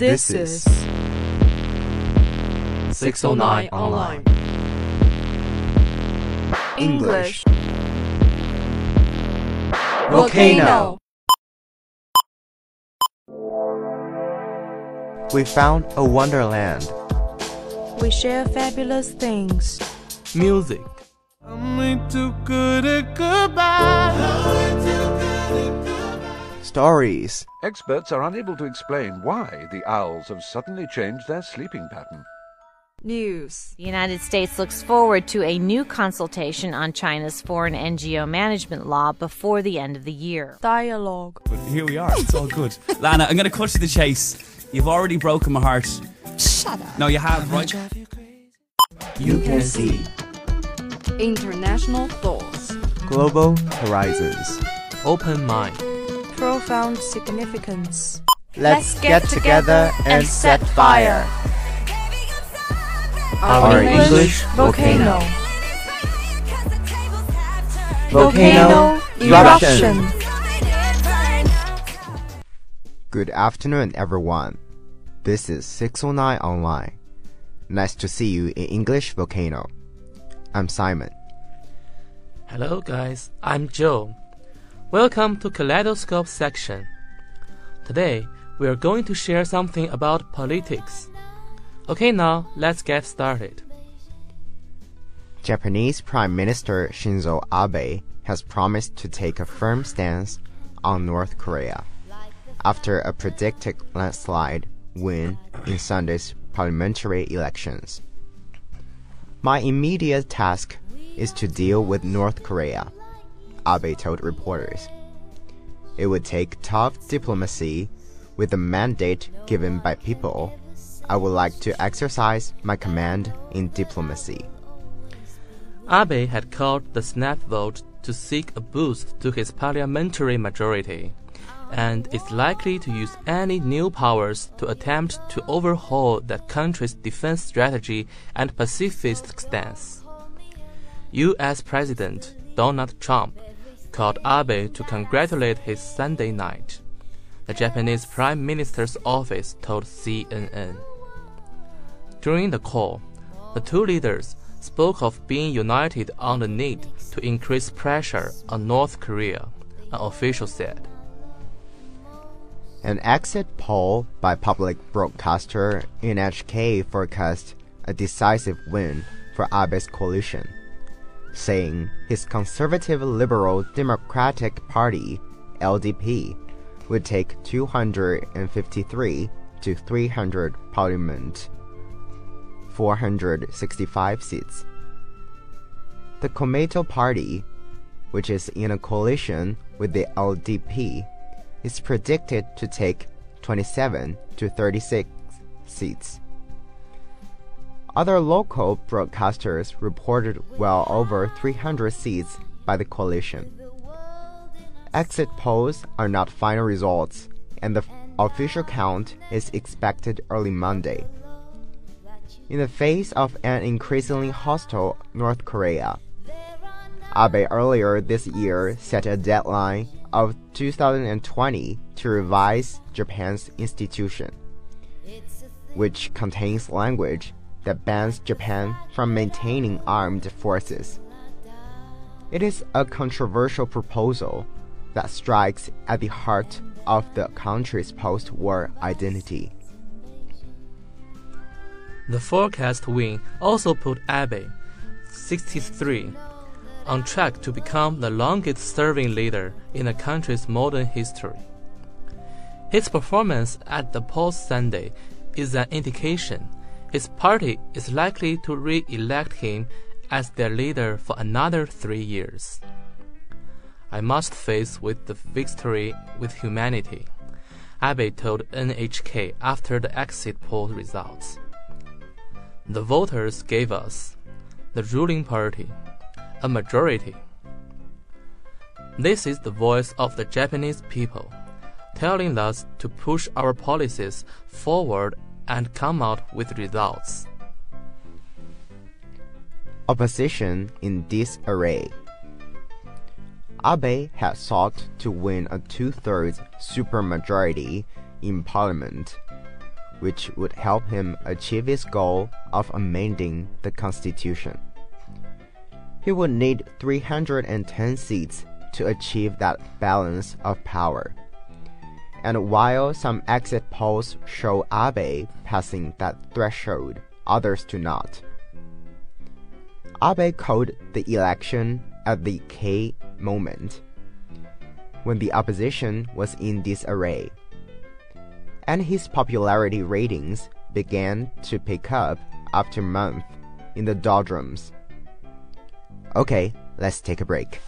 This is 609 Online. English. Volcano. We found a wonderland. We share fabulous things. Music. Stories. Experts are unable to explain why the owls have suddenly changed their sleeping pattern. News. The United States looks forward to a new consultation on China's foreign NGO management law before the end of the year. Dialogue. But here we are. It's all good. Lana, I'm going to cut to the chase. You've already broken my heart. Shut up. No, you have, right? You can see International thoughts. global horizons. Open mind. Profound significance. Let's get together and set fire. Our English volcano. Volcano eruption. Good afternoon, everyone. This is 609 Online. Nice to see you in English Volcano. I'm Simon. Hello, guys. I'm Joe. Welcome to Kaleidoscope section. Today, we are going to share something about politics. Okay, now let's get started. Japanese Prime Minister Shinzo Abe has promised to take a firm stance on North Korea after a predicted landslide win in Sunday's parliamentary elections. My immediate task is to deal with North Korea, Abe told reporters. It would take tough diplomacy with the mandate given by people. I would like to exercise my command in diplomacy. Abe had called the snap vote to seek a boost to his parliamentary majority, and is likely to use any new powers to attempt to overhaul that country's defense strategy and pacifist stance. U.S. President Donald Trump called Abe to congratulate his Sunday night. The Japanese Prime Minister's office told CNN. During the call, the two leaders spoke of being united on the need to increase pressure on North Korea, an official said. An exit poll by public broadcaster NHK forecast a decisive win for Abe's coalition, saying his conservative liberal Democratic Party, LDP, would take 253 to 300 parliament 465 seats. The Komeito Party, which is in a coalition with the LDP, is predicted to take 27 to 36 seats. Other local broadcasters reported well over 300 seats by the coalition. Exit polls are not final results, and the official count is expected early Monday. In the face of an increasingly hostile North Korea, Abe earlier this year set a deadline of 2020 to revise Japan's institution, which contains language that bans Japan from maintaining armed forces. It is a controversial proposal that strikes at the heart of the country's post war identity. The forecast win also put Abe, 63, on track to become the longest serving leader in the country's modern history. His performance at the polls Sunday is an indication his party is likely to re elect him as their leader for another three years. I must face with the victory with humanity, Abe told NHK after the exit poll results. The voters gave us, the ruling party, a majority. This is the voice of the Japanese people, telling us to push our policies forward and come out with results. Opposition in disarray. Abe had sought to win a two thirds supermajority in parliament, which would help him achieve his goal of amending the Constitution. He would need 310 seats to achieve that balance of power. And while some exit polls show Abe passing that threshold, others do not. Abe called the election at the key moment when the opposition was in disarray, and his popularity ratings began to pick up after month in the doldrums. Okay, let's take a break.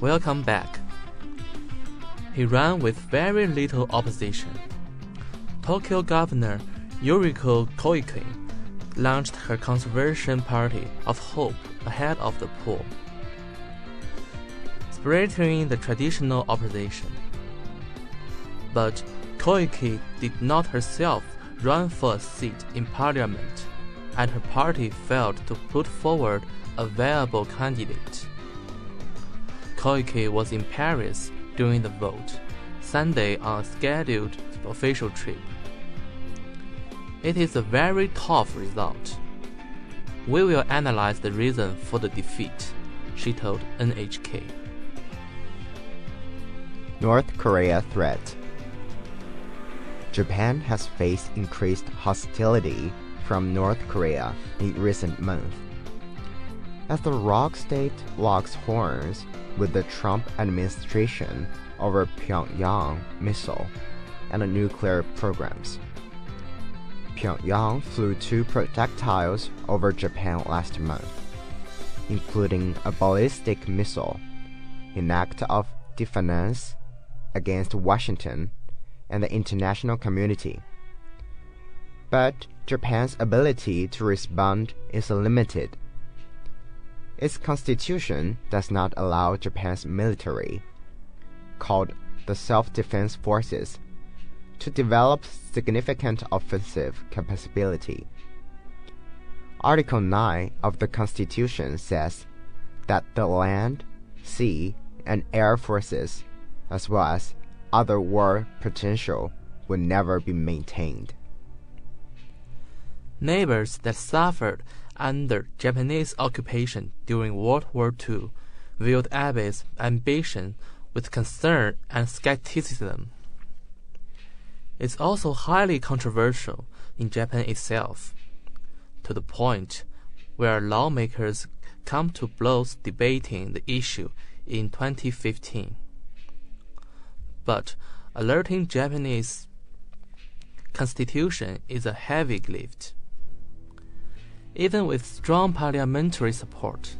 Welcome back. He ran with very little opposition. Tokyo Governor Yuriko Koike launched her Conservation Party of Hope ahead of the poll, spiriting the traditional opposition. But Koike did not herself run for a seat in parliament, and her party failed to put forward a viable candidate. Koike was in Paris during the vote, Sunday on a scheduled official trip. It is a very tough result. We will analyze the reason for the defeat, she told NHK. North Korea threat. Japan has faced increased hostility from North Korea in recent months. As the ROC state locks horns with the Trump administration over Pyongyang missile and nuclear programs. Pyongyang flew two projectiles over Japan last month, including a ballistic missile, an act of defiance against Washington and the international community. But Japan's ability to respond is limited its constitution does not allow Japan's military, called the Self Defense Forces, to develop significant offensive capability. Article 9 of the Constitution says that the land, sea, and air forces, as well as other war potential, will never be maintained. Neighbors that suffered under Japanese occupation during World War II viewed Abe's ambition with concern and skepticism. It's also highly controversial in Japan itself, to the point where lawmakers come to blows debating the issue in 2015. But alerting Japanese constitution is a heavy lift. Even with strong parliamentary support,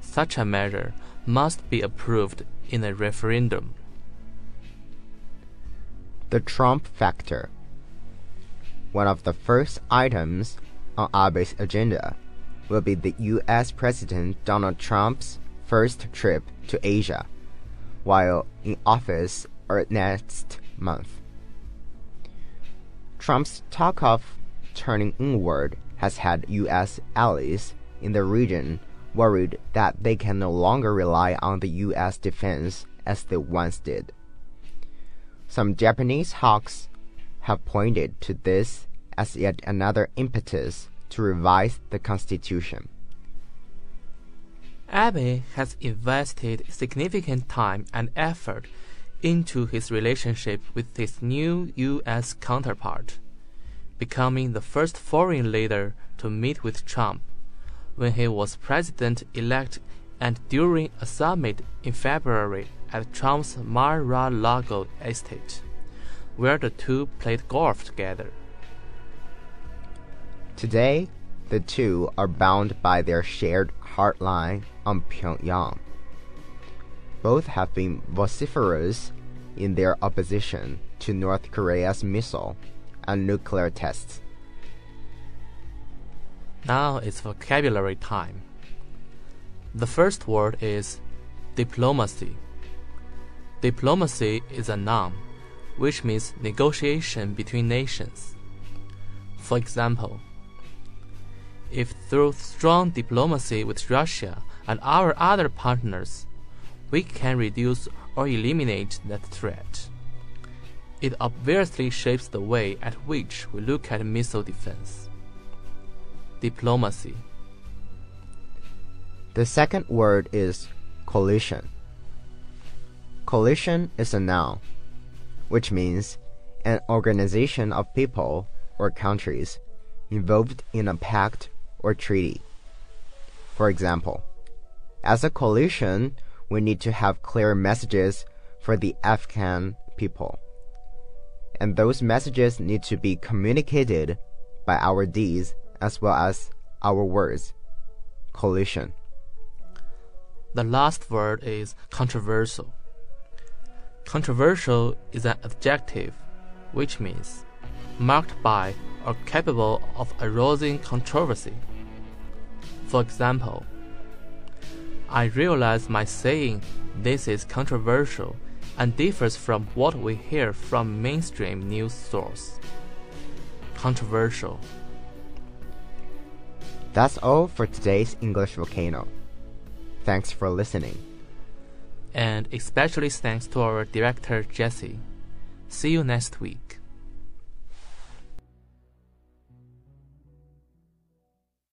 such a measure must be approved in a referendum. The Trump factor. One of the first items on Abe's agenda will be the U.S. President Donald Trump's first trip to Asia while in office or next month. Trump's talk of turning inward has had U.S. allies in the region worried that they can no longer rely on the U.S. defense as they once did. Some Japanese hawks have pointed to this as yet another impetus to revise the constitution. Abe has invested significant time and effort into his relationship with his new U.S. counterpart, becoming the first foreign leader to meet with Trump when he was president elect and during a summit in February at Trump's Mar a Lago estate, where the two played golf together. Today, the two are bound by their shared hardline on Pyongyang. Both have been vociferous in their opposition to North Korea's missile and nuclear tests. Now it's vocabulary time. The first word is diplomacy. Diplomacy is a noun, which means negotiation between nations. For example, if through strong diplomacy with Russia and our other partners, we can reduce or eliminate that threat. It obviously shapes the way at which we look at missile defense. Diplomacy. The second word is coalition. Coalition is a noun, which means an organization of people or countries involved in a pact or treaty. For example, as a coalition, we need to have clear messages for the Afghan people. And those messages need to be communicated by our deeds as well as our words. Coalition. The last word is controversial. Controversial is an adjective, which means marked by or capable of arousing controversy. For example, I realize my saying this is controversial and differs from what we hear from mainstream news source. Controversial. That's all for today's English Volcano. Thanks for listening. And especially thanks to our director Jesse. See you next week.